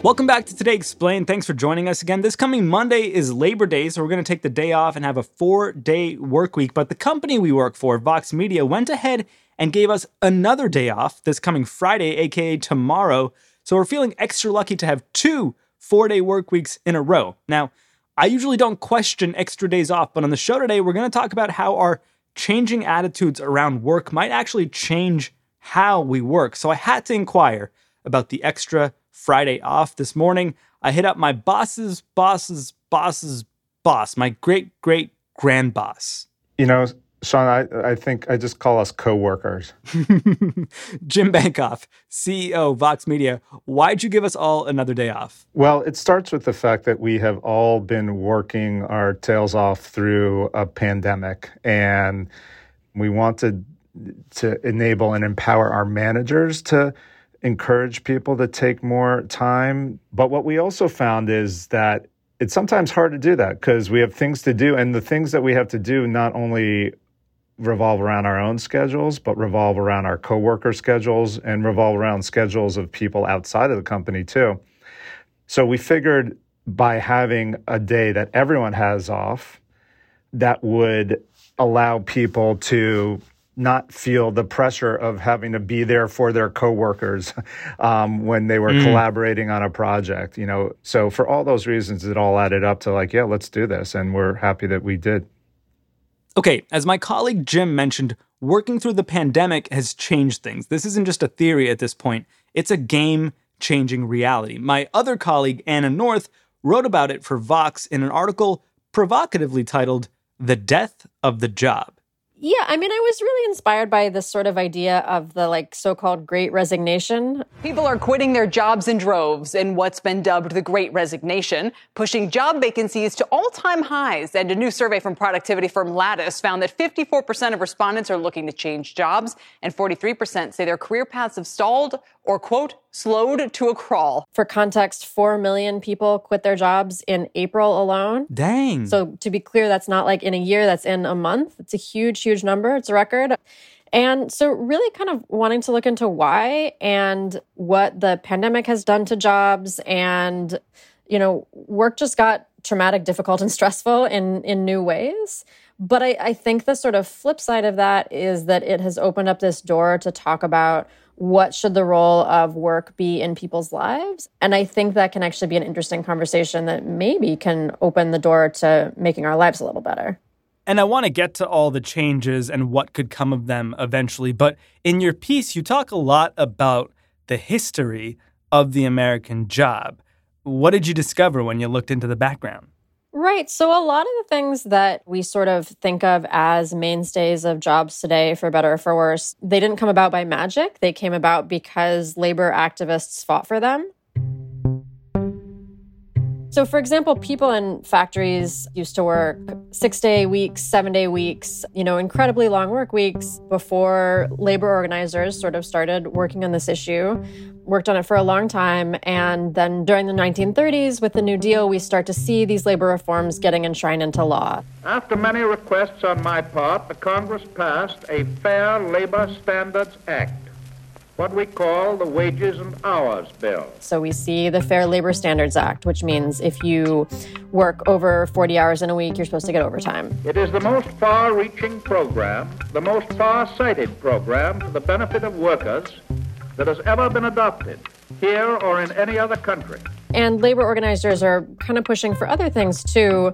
Welcome back to Today Explained. Thanks for joining us again. This coming Monday is Labor Day, so we're going to take the day off and have a four day work week. But the company we work for, Vox Media, went ahead and gave us another day off this coming Friday, aka tomorrow. So we're feeling extra lucky to have two four day work weeks in a row. Now, I usually don't question extra days off, but on the show today, we're going to talk about how our changing attitudes around work might actually change how we work. So I had to inquire about the extra Friday off this morning. I hit up my boss's boss's boss's boss, my great great grand boss. You know, Sean, I, I think I just call us co-workers. Jim Bankoff, CEO Vox Media. Why'd you give us all another day off? Well, it starts with the fact that we have all been working our tails off through a pandemic, and we wanted to enable and empower our managers to encourage people to take more time. But what we also found is that it's sometimes hard to do that because we have things to do, and the things that we have to do not only revolve around our own schedules, but revolve around our coworker schedules and revolve around schedules of people outside of the company too. So we figured by having a day that everyone has off, that would allow people to not feel the pressure of having to be there for their coworkers um, when they were mm. collaborating on a project. You know, so for all those reasons, it all added up to like, yeah, let's do this, and we're happy that we did. Okay, as my colleague Jim mentioned, working through the pandemic has changed things. This isn't just a theory at this point; it's a game-changing reality. My other colleague Anna North wrote about it for Vox in an article provocatively titled "The Death of the Job." Yeah, I mean, I was really inspired by this sort of idea of the like so called great resignation. People are quitting their jobs in droves in what's been dubbed the great resignation, pushing job vacancies to all time highs. And a new survey from productivity firm Lattice found that 54% of respondents are looking to change jobs, and 43% say their career paths have stalled or, quote, slowed to a crawl. For context, 4 million people quit their jobs in April alone. Dang. So, to be clear, that's not like in a year, that's in a month. It's a huge, huge number. It's a record. And so, really kind of wanting to look into why and what the pandemic has done to jobs. And, you know, work just got traumatic, difficult, and stressful in, in new ways. But I, I think the sort of flip side of that is that it has opened up this door to talk about what should the role of work be in people's lives and i think that can actually be an interesting conversation that maybe can open the door to making our lives a little better and I want to get to all the changes and what could come of them eventually. But in your piece, you talk a lot about the history of the American job. What did you discover when you looked into the background? Right. So, a lot of the things that we sort of think of as mainstays of jobs today, for better or for worse, they didn't come about by magic. They came about because labor activists fought for them. So, for example, people in factories used to work six day weeks, seven day weeks, you know, incredibly long work weeks before labor organizers sort of started working on this issue, worked on it for a long time. And then during the 1930s, with the New Deal, we start to see these labor reforms getting enshrined into law. After many requests on my part, the Congress passed a Fair Labor Standards Act what we call the Wages and Hours Bill. So we see the Fair Labor Standards Act, which means if you work over 40 hours in a week, you're supposed to get overtime. It is the most far reaching program, the most far sighted program for the benefit of workers that has ever been adopted here or in any other country. And labor organizers are kind of pushing for other things too.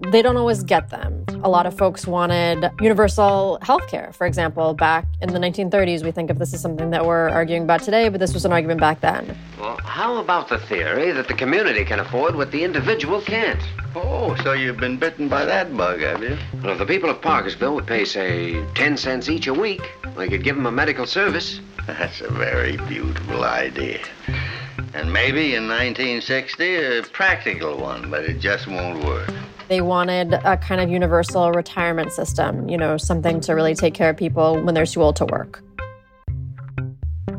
They don't always get them. A lot of folks wanted universal health care, for example. Back in the 1930s, we think of this as something that we're arguing about today, but this was an argument back then. Well, how about the theory that the community can afford what the individual can't? Oh, so you've been bitten by that bug, have you? Well, if the people of Parkersville would pay, say, 10 cents each a week, we could give them a medical service. That's a very beautiful idea. And maybe in 1960, a practical one, but it just won't work. They wanted a kind of universal retirement system, you know, something to really take care of people when they're too old to work.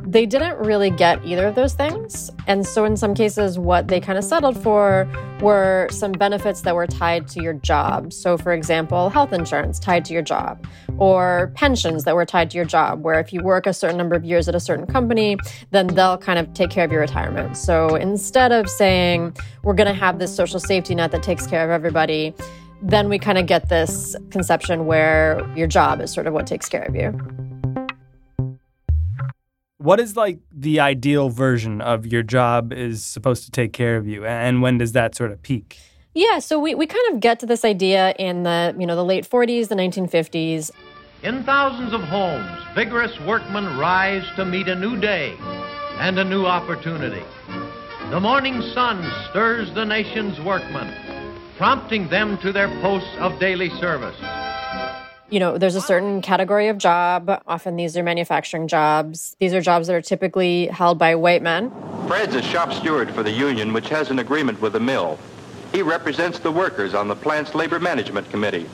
They didn't really get either of those things. And so, in some cases, what they kind of settled for were some benefits that were tied to your job. So, for example, health insurance tied to your job, or pensions that were tied to your job, where if you work a certain number of years at a certain company, then they'll kind of take care of your retirement. So, instead of saying, we're going to have this social safety net that takes care of everybody, then we kind of get this conception where your job is sort of what takes care of you. What is like the ideal version of your job is supposed to take care of you and when does that sort of peak? Yeah, so we, we kind of get to this idea in the, you know, the late 40s, the 1950s. In thousands of homes, vigorous workmen rise to meet a new day and a new opportunity. The morning sun stirs the nation's workmen, prompting them to their posts of daily service you know, there's a certain category of job. Often these are manufacturing jobs. These are jobs that are typically held by white men. Fred's a shop steward for the union, which has an agreement with the mill. He represents the workers on the plant's labor management committee.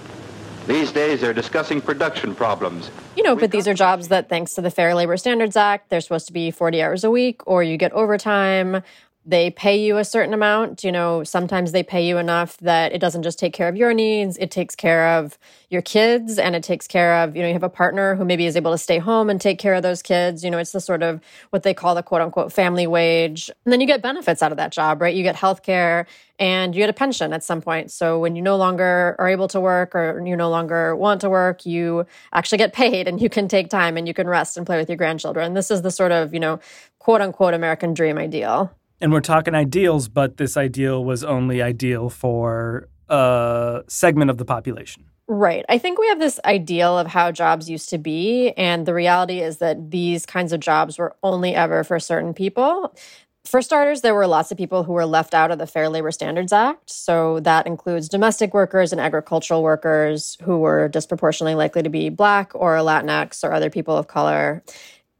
These days, they're discussing production problems. You know, but these are jobs that, thanks to the Fair Labor Standards Act, they're supposed to be 40 hours a week, or you get overtime they pay you a certain amount. You know, sometimes they pay you enough that it doesn't just take care of your needs, it takes care of your kids and it takes care of, you know, you have a partner who maybe is able to stay home and take care of those kids. You know, it's the sort of what they call the quote unquote family wage. And then you get benefits out of that job, right? You get health care and you get a pension at some point. So when you no longer are able to work or you no longer want to work, you actually get paid and you can take time and you can rest and play with your grandchildren. This is the sort of, you know, quote unquote American dream ideal and we're talking ideals, but this ideal was only ideal for a segment of the population. Right. I think we have this ideal of how jobs used to be. And the reality is that these kinds of jobs were only ever for certain people. For starters, there were lots of people who were left out of the Fair Labor Standards Act. So that includes domestic workers and agricultural workers who were disproportionately likely to be Black or Latinx or other people of color.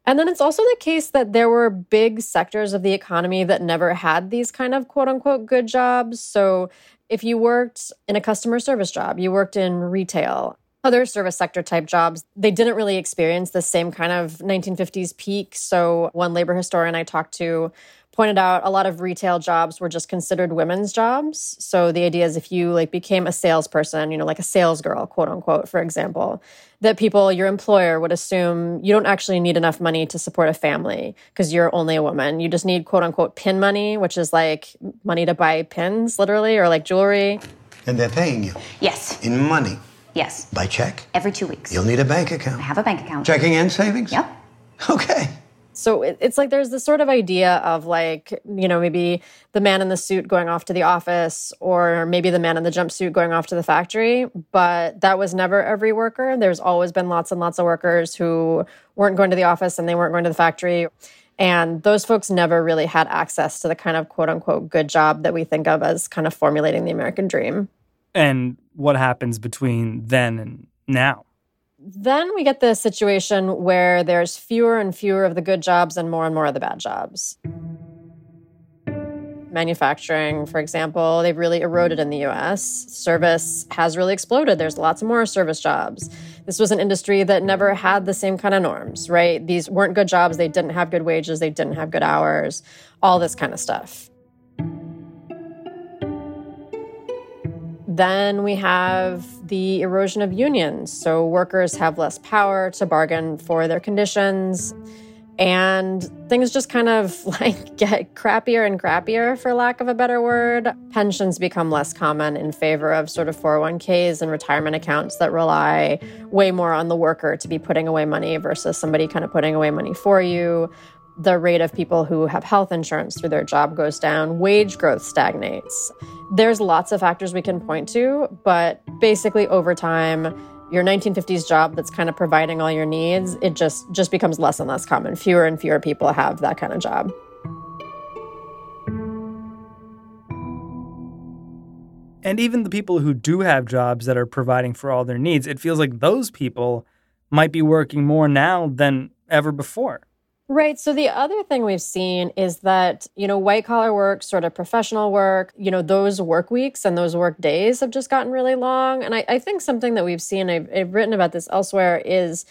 And then it's also the case that there were big sectors of the economy that never had these kind of quote unquote good jobs. So if you worked in a customer service job, you worked in retail, other service sector type jobs, they didn't really experience the same kind of 1950s peak. So one labor historian I talked to pointed out a lot of retail jobs were just considered women's jobs. So the idea is if you like became a salesperson, you know, like a sales girl, quote unquote, for example, that people, your employer would assume you don't actually need enough money to support a family because you're only a woman. You just need quote unquote pin money, which is like money to buy pins, literally, or like jewelry. And they're paying you? Yes. In money? Yes. By check? Every two weeks. You'll need a bank account. I have a bank account. Checking and savings? Yep. Okay. So it's like there's this sort of idea of like, you know, maybe the man in the suit going off to the office or maybe the man in the jumpsuit going off to the factory. But that was never every worker. There's always been lots and lots of workers who weren't going to the office and they weren't going to the factory. And those folks never really had access to the kind of quote unquote good job that we think of as kind of formulating the American dream. And what happens between then and now? Then we get the situation where there's fewer and fewer of the good jobs and more and more of the bad jobs. Manufacturing, for example, they've really eroded in the US. Service has really exploded. There's lots more service jobs. This was an industry that never had the same kind of norms, right? These weren't good jobs. They didn't have good wages. They didn't have good hours, all this kind of stuff. Then we have the erosion of unions. So workers have less power to bargain for their conditions. And things just kind of like get crappier and crappier, for lack of a better word. Pensions become less common in favor of sort of 401ks and retirement accounts that rely way more on the worker to be putting away money versus somebody kind of putting away money for you the rate of people who have health insurance through their job goes down, wage growth stagnates. There's lots of factors we can point to, but basically over time, your 1950s job that's kind of providing all your needs, it just just becomes less and less common. Fewer and fewer people have that kind of job. And even the people who do have jobs that are providing for all their needs, it feels like those people might be working more now than ever before. Right. So the other thing we've seen is that, you know, white collar work, sort of professional work, you know, those work weeks and those work days have just gotten really long. And I, I think something that we've seen, I've, I've written about this elsewhere, is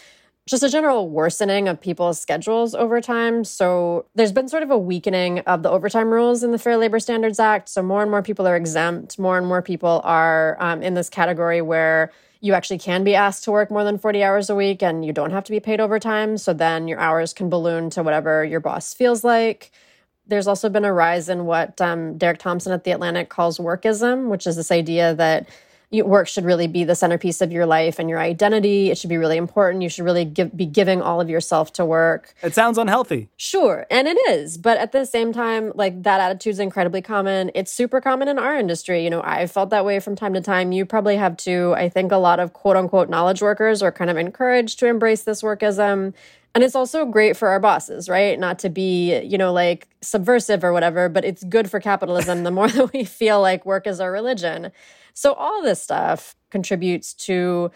just a general worsening of people's schedules over time. So there's been sort of a weakening of the overtime rules in the Fair Labor Standards Act. So more and more people are exempt. More and more people are um, in this category where you actually can be asked to work more than 40 hours a week and you don't have to be paid overtime. So then your hours can balloon to whatever your boss feels like. There's also been a rise in what um, Derek Thompson at The Atlantic calls workism, which is this idea that work should really be the centerpiece of your life and your identity. It should be really important. You should really give, be giving all of yourself to work. It sounds unhealthy. Sure, and it is. But at the same time, like that attitude is incredibly common. It's super common in our industry. You know, I've felt that way from time to time. You probably have too. I think a lot of quote unquote knowledge workers are kind of encouraged to embrace this workism. And it's also great for our bosses, right? Not to be, you know, like subversive or whatever, but it's good for capitalism the more that we feel like work is our religion. So all this stuff contributes to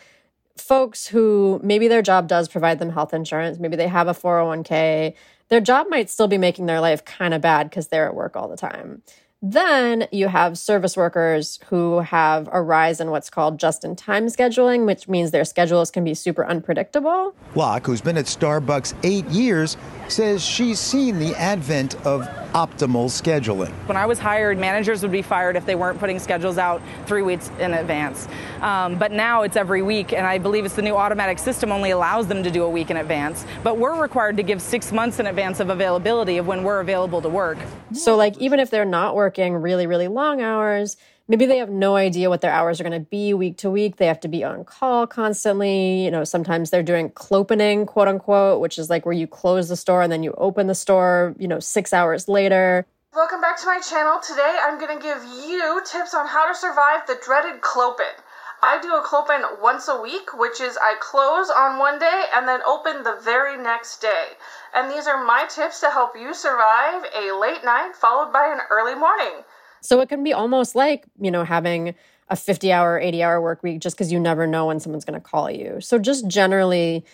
folks who maybe their job does provide them health insurance, maybe they have a 401k. Their job might still be making their life kind of bad because they're at work all the time. Then you have service workers who have a rise in what's called just in time scheduling, which means their schedules can be super unpredictable. Locke, who's been at Starbucks eight years, says she's seen the advent of optimal scheduling. When I was hired, managers would be fired if they weren't putting schedules out three weeks in advance. Um, but now it's every week, and I believe it's the new automatic system only allows them to do a week in advance. But we're required to give six months in advance of availability of when we're available to work. So, like, even if they're not working really, really long hours, maybe they have no idea what their hours are going to be week to week. They have to be on call constantly. You know, sometimes they're doing clopening, quote unquote, which is like where you close the store and then you open the store, you know, six hours later. Welcome back to my channel. Today I'm going to give you tips on how to survive the dreaded clopen. I do a clopen once a week, which is I close on one day and then open the very next day. And these are my tips to help you survive a late night followed by an early morning. So it can be almost like, you know, having a 50 hour, 80 hour work week just because you never know when someone's going to call you. So just generally,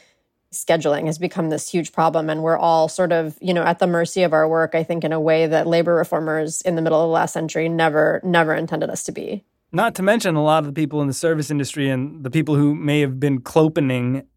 scheduling has become this huge problem and we're all sort of you know at the mercy of our work i think in a way that labor reformers in the middle of the last century never never intended us to be not to mention a lot of the people in the service industry and the people who may have been clopening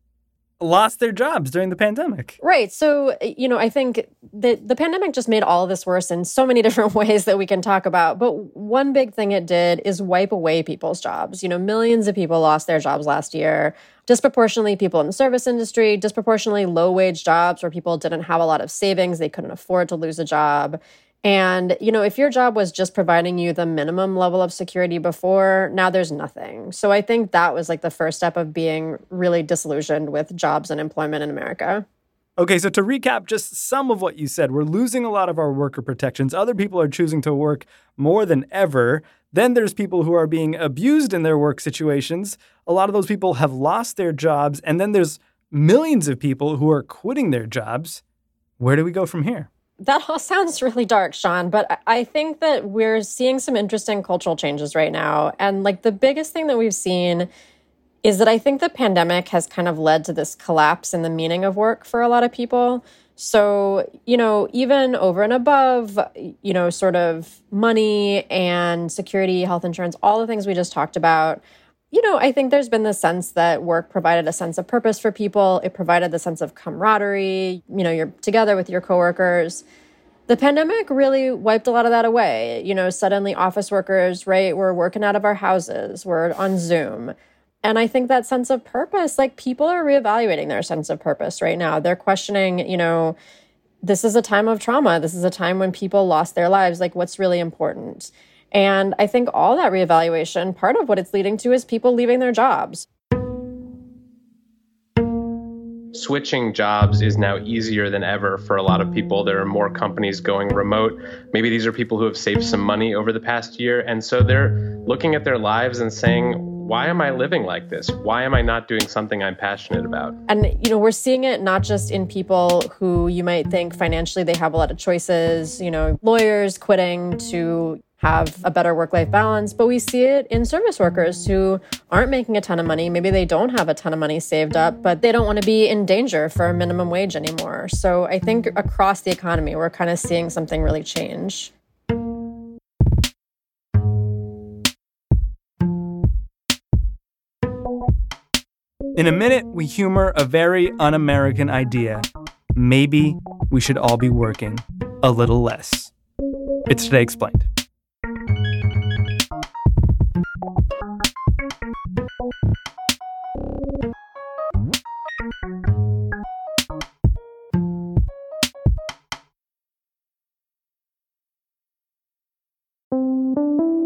lost their jobs during the pandemic. Right. So, you know, I think that the pandemic just made all of this worse in so many different ways that we can talk about. But one big thing it did is wipe away people's jobs. You know, millions of people lost their jobs last year. Disproportionately people in the service industry, disproportionately low wage jobs where people didn't have a lot of savings, they couldn't afford to lose a job. And, you know, if your job was just providing you the minimum level of security before, now there's nothing. So I think that was like the first step of being really disillusioned with jobs and employment in America. Okay, so to recap just some of what you said, we're losing a lot of our worker protections. Other people are choosing to work more than ever. Then there's people who are being abused in their work situations. A lot of those people have lost their jobs. And then there's millions of people who are quitting their jobs. Where do we go from here? That all sounds really dark, Sean, but I think that we're seeing some interesting cultural changes right now. And like the biggest thing that we've seen is that I think the pandemic has kind of led to this collapse in the meaning of work for a lot of people. So, you know, even over and above, you know, sort of money and security, health insurance, all the things we just talked about, you know, I think there's been the sense that work provided a sense of purpose for people. It provided the sense of camaraderie. You know, you're together with your coworkers. The pandemic really wiped a lot of that away. You know, suddenly office workers, right, we're working out of our houses, we're on Zoom. And I think that sense of purpose, like people are reevaluating their sense of purpose right now. They're questioning, you know, this is a time of trauma. This is a time when people lost their lives. Like, what's really important? And I think all that reevaluation, part of what it's leading to is people leaving their jobs. Switching jobs is now easier than ever for a lot of people. There are more companies going remote. Maybe these are people who have saved some money over the past year. And so they're looking at their lives and saying, why am I living like this? Why am I not doing something I'm passionate about? And, you know, we're seeing it not just in people who you might think financially they have a lot of choices, you know, lawyers quitting to have a better work life balance, but we see it in service workers who aren't making a ton of money. Maybe they don't have a ton of money saved up, but they don't want to be in danger for a minimum wage anymore. So I think across the economy, we're kind of seeing something really change. In a minute, we humor a very un American idea. Maybe we should all be working a little less. It's Today Explained.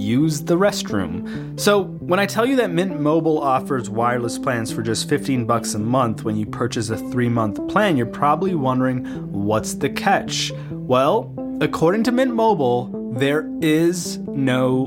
use the restroom. So, when I tell you that Mint Mobile offers wireless plans for just 15 bucks a month when you purchase a 3-month plan, you're probably wondering what's the catch? Well, according to Mint Mobile, there is no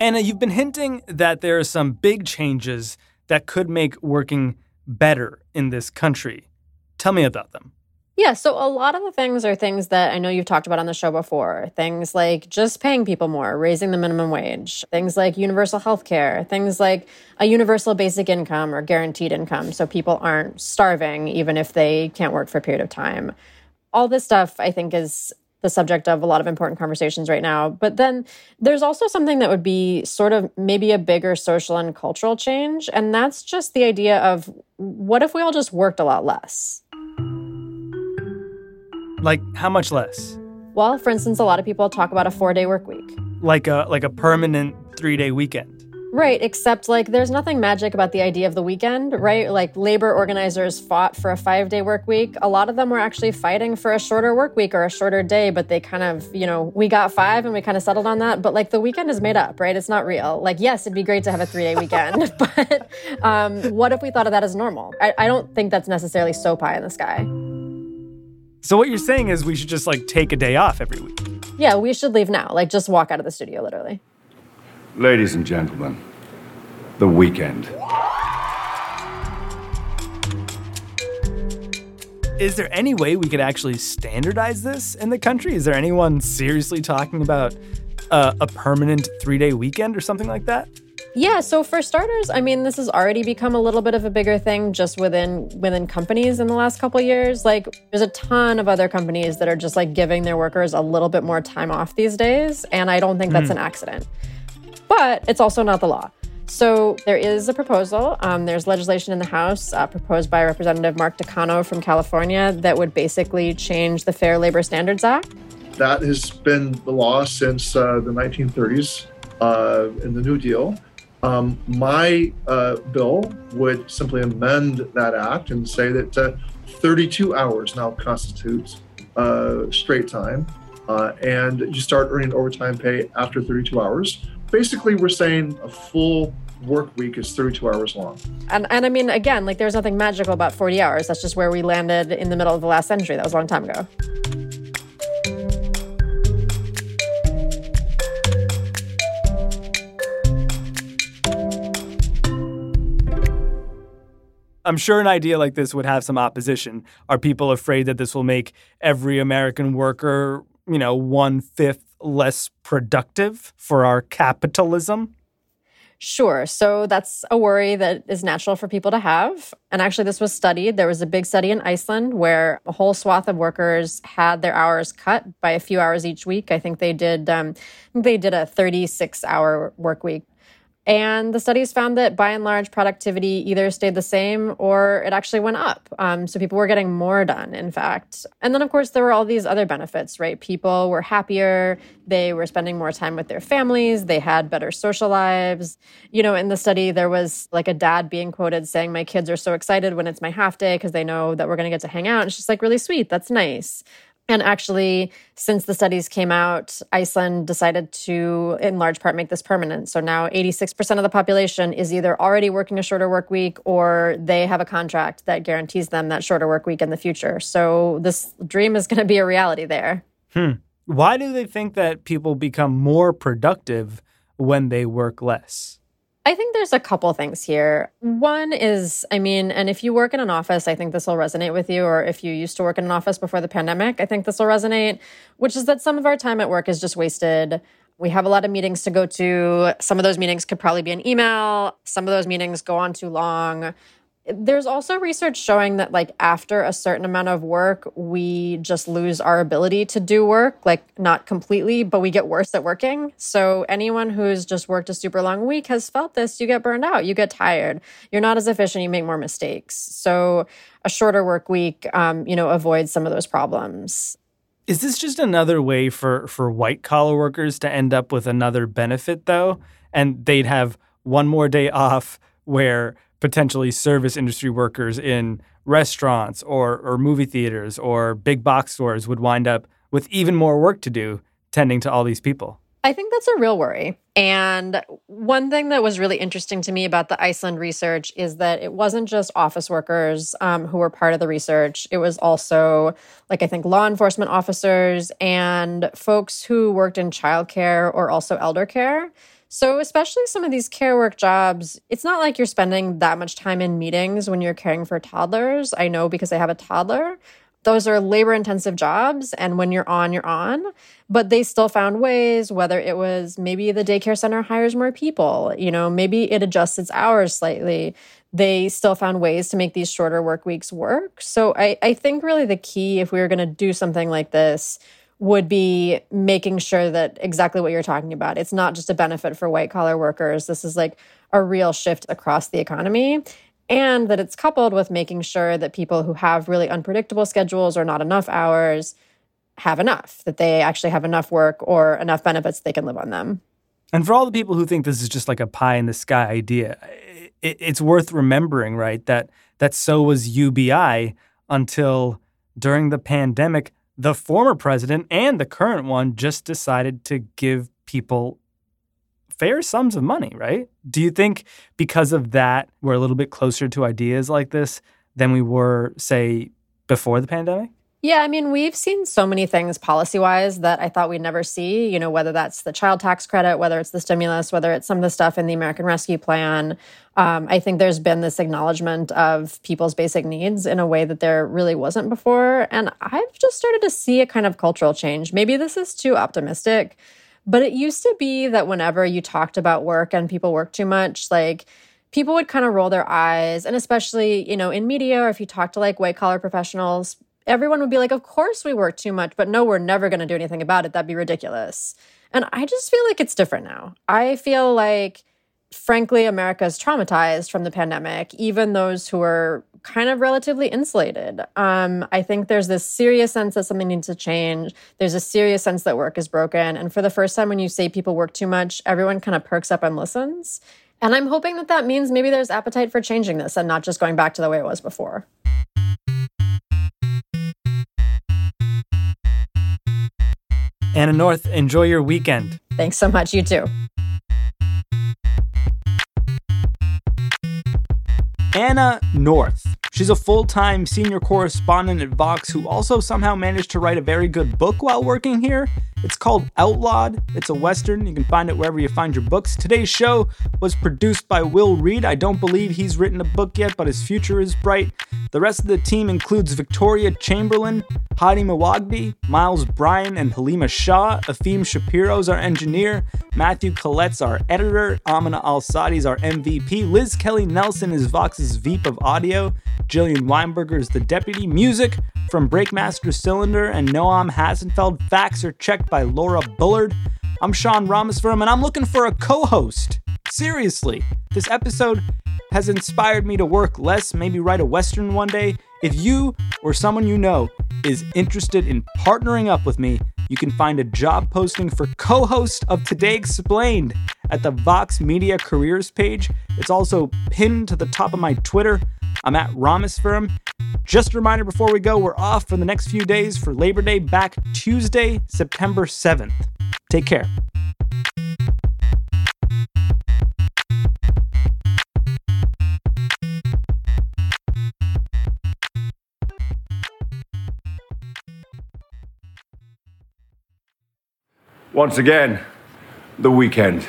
Anna, you've been hinting that there are some big changes that could make working better in this country. Tell me about them. Yeah, so a lot of the things are things that I know you've talked about on the show before. Things like just paying people more, raising the minimum wage, things like universal health care, things like a universal basic income or guaranteed income so people aren't starving even if they can't work for a period of time. All this stuff I think is the subject of a lot of important conversations right now. But then there's also something that would be sort of maybe a bigger social and cultural change. And that's just the idea of what if we all just worked a lot less? Like how much less? Well, for instance, a lot of people talk about a four day work week. Like a like a permanent three day weekend. Right, except like there's nothing magic about the idea of the weekend, right? Like labor organizers fought for a five day work week. A lot of them were actually fighting for a shorter work week or a shorter day, but they kind of, you know, we got five and we kind of settled on that. But like the weekend is made up, right? It's not real. Like, yes, it'd be great to have a three day weekend, but um, what if we thought of that as normal? I, I don't think that's necessarily so pie in the sky. So what you're saying is we should just like take a day off every week. Yeah, we should leave now. Like just walk out of the studio, literally. Ladies and gentlemen, the weekend. Is there any way we could actually standardize this in the country? Is there anyone seriously talking about uh, a permanent three day weekend or something like that? Yeah, so for starters, I mean, this has already become a little bit of a bigger thing just within within companies in the last couple years. Like there's a ton of other companies that are just like giving their workers a little bit more time off these days, and I don't think that's Hmm. an accident. But it's also not the law. So there is a proposal. Um, there's legislation in the House uh, proposed by Representative Mark Takano from California that would basically change the Fair Labor Standards Act. That has been the law since uh, the 1930s uh, in the New Deal. Um, my uh, bill would simply amend that act and say that uh, 32 hours now constitutes uh, straight time, and you start earning overtime pay after 32 hours. Basically, we're saying a full work week is 32 hours long. And, and I mean, again, like there's nothing magical about 40 hours. That's just where we landed in the middle of the last century. That was a long time ago. I'm sure an idea like this would have some opposition. Are people afraid that this will make every American worker you know, one fifth less productive for our capitalism? Sure. So that's a worry that is natural for people to have. And actually, this was studied. There was a big study in Iceland where a whole swath of workers had their hours cut by a few hours each week. I think they did. Um, they did a 36 hour work week and the studies found that by and large, productivity either stayed the same or it actually went up. Um, so people were getting more done, in fact. And then, of course, there were all these other benefits, right? People were happier, they were spending more time with their families, they had better social lives. You know, in the study, there was like a dad being quoted saying, My kids are so excited when it's my half day because they know that we're going to get to hang out. And it's just like really sweet. That's nice. And actually, since the studies came out, Iceland decided to, in large part, make this permanent. So now 86% of the population is either already working a shorter work week or they have a contract that guarantees them that shorter work week in the future. So this dream is going to be a reality there. Hmm. Why do they think that people become more productive when they work less? I think there's a couple things here. One is, I mean, and if you work in an office, I think this will resonate with you, or if you used to work in an office before the pandemic, I think this will resonate, which is that some of our time at work is just wasted. We have a lot of meetings to go to. Some of those meetings could probably be an email. Some of those meetings go on too long there's also research showing that like after a certain amount of work we just lose our ability to do work like not completely but we get worse at working. So anyone who's just worked a super long week has felt this you get burned out you get tired you're not as efficient you make more mistakes. So a shorter work week um, you know avoids some of those problems. Is this just another way for for white collar workers to end up with another benefit though? And they'd have one more day off where potentially service industry workers in restaurants or, or movie theaters or big box stores would wind up with even more work to do tending to all these people. I think that's a real worry. And one thing that was really interesting to me about the Iceland research is that it wasn't just office workers um, who were part of the research. It was also, like, I think law enforcement officers and folks who worked in childcare or also elder care. So, especially some of these care work jobs, it's not like you're spending that much time in meetings when you're caring for toddlers. I know because I have a toddler. Those are labor intensive jobs. And when you're on, you're on. But they still found ways, whether it was maybe the daycare center hires more people, you know, maybe it adjusts its hours slightly. They still found ways to make these shorter work weeks work. So, I, I think really the key, if we were going to do something like this, would be making sure that exactly what you're talking about. It's not just a benefit for white collar workers. This is like a real shift across the economy. And that it's coupled with making sure that people who have really unpredictable schedules or not enough hours have enough, that they actually have enough work or enough benefits they can live on them. And for all the people who think this is just like a pie in the sky idea, it, it's worth remembering, right, that that so was UBI until during the pandemic the former president and the current one just decided to give people fair sums of money, right? Do you think because of that, we're a little bit closer to ideas like this than we were, say, before the pandemic? Yeah, I mean, we've seen so many things policy wise that I thought we'd never see, you know, whether that's the child tax credit, whether it's the stimulus, whether it's some of the stuff in the American Rescue Plan. Um, I think there's been this acknowledgement of people's basic needs in a way that there really wasn't before. And I've just started to see a kind of cultural change. Maybe this is too optimistic, but it used to be that whenever you talked about work and people work too much, like, people would kind of roll their eyes and especially you know in media or if you talk to like white collar professionals everyone would be like, Of course we work too much, but no, we're never going to do anything about it. That'd be ridiculous. And I just feel like it's different now. I feel like, frankly, America is traumatized from the pandemic, even those who are kind of relatively insulated. Um, I think there's this serious sense that something needs to change. There's a serious sense that work is broken. And for the first time, when you say people work too much, everyone kind of perks up and listens. And I'm hoping that that means maybe there's appetite for changing this and not just going back to the way it was before. Anna North, enjoy your weekend. Thanks so much. You too. Anna North. She's a full time senior correspondent at Vox who also somehow managed to write a very good book while working here. It's called Outlawed. It's a Western. You can find it wherever you find your books. Today's show was produced by Will Reid. I don't believe he's written a book yet, but his future is bright. The rest of the team includes Victoria Chamberlin, Hadi Mawagdi, Miles Bryan, and Halima Shah. Efim Shapiro's our engineer. Matthew Collette's our editor. Amina Al Sadi's our MVP. Liz Kelly Nelson is Vox's VP of audio. Jillian Weinberger is the deputy. Music from Breakmaster Cylinder and Noam Hasenfeld. Facts are checked by Laura Bullard. I'm Sean Rameswaram, and I'm looking for a co host. Seriously, this episode has inspired me to work less, maybe write a Western one day. If you or someone you know is interested in partnering up with me, you can find a job posting for co host of Today Explained at the Vox Media Careers page. It's also pinned to the top of my Twitter. I'm at Rameswaram. Just a reminder before we go, we're off for the next few days for Labor Day, back Tuesday, September 7th. Take care. Once again, the weekend.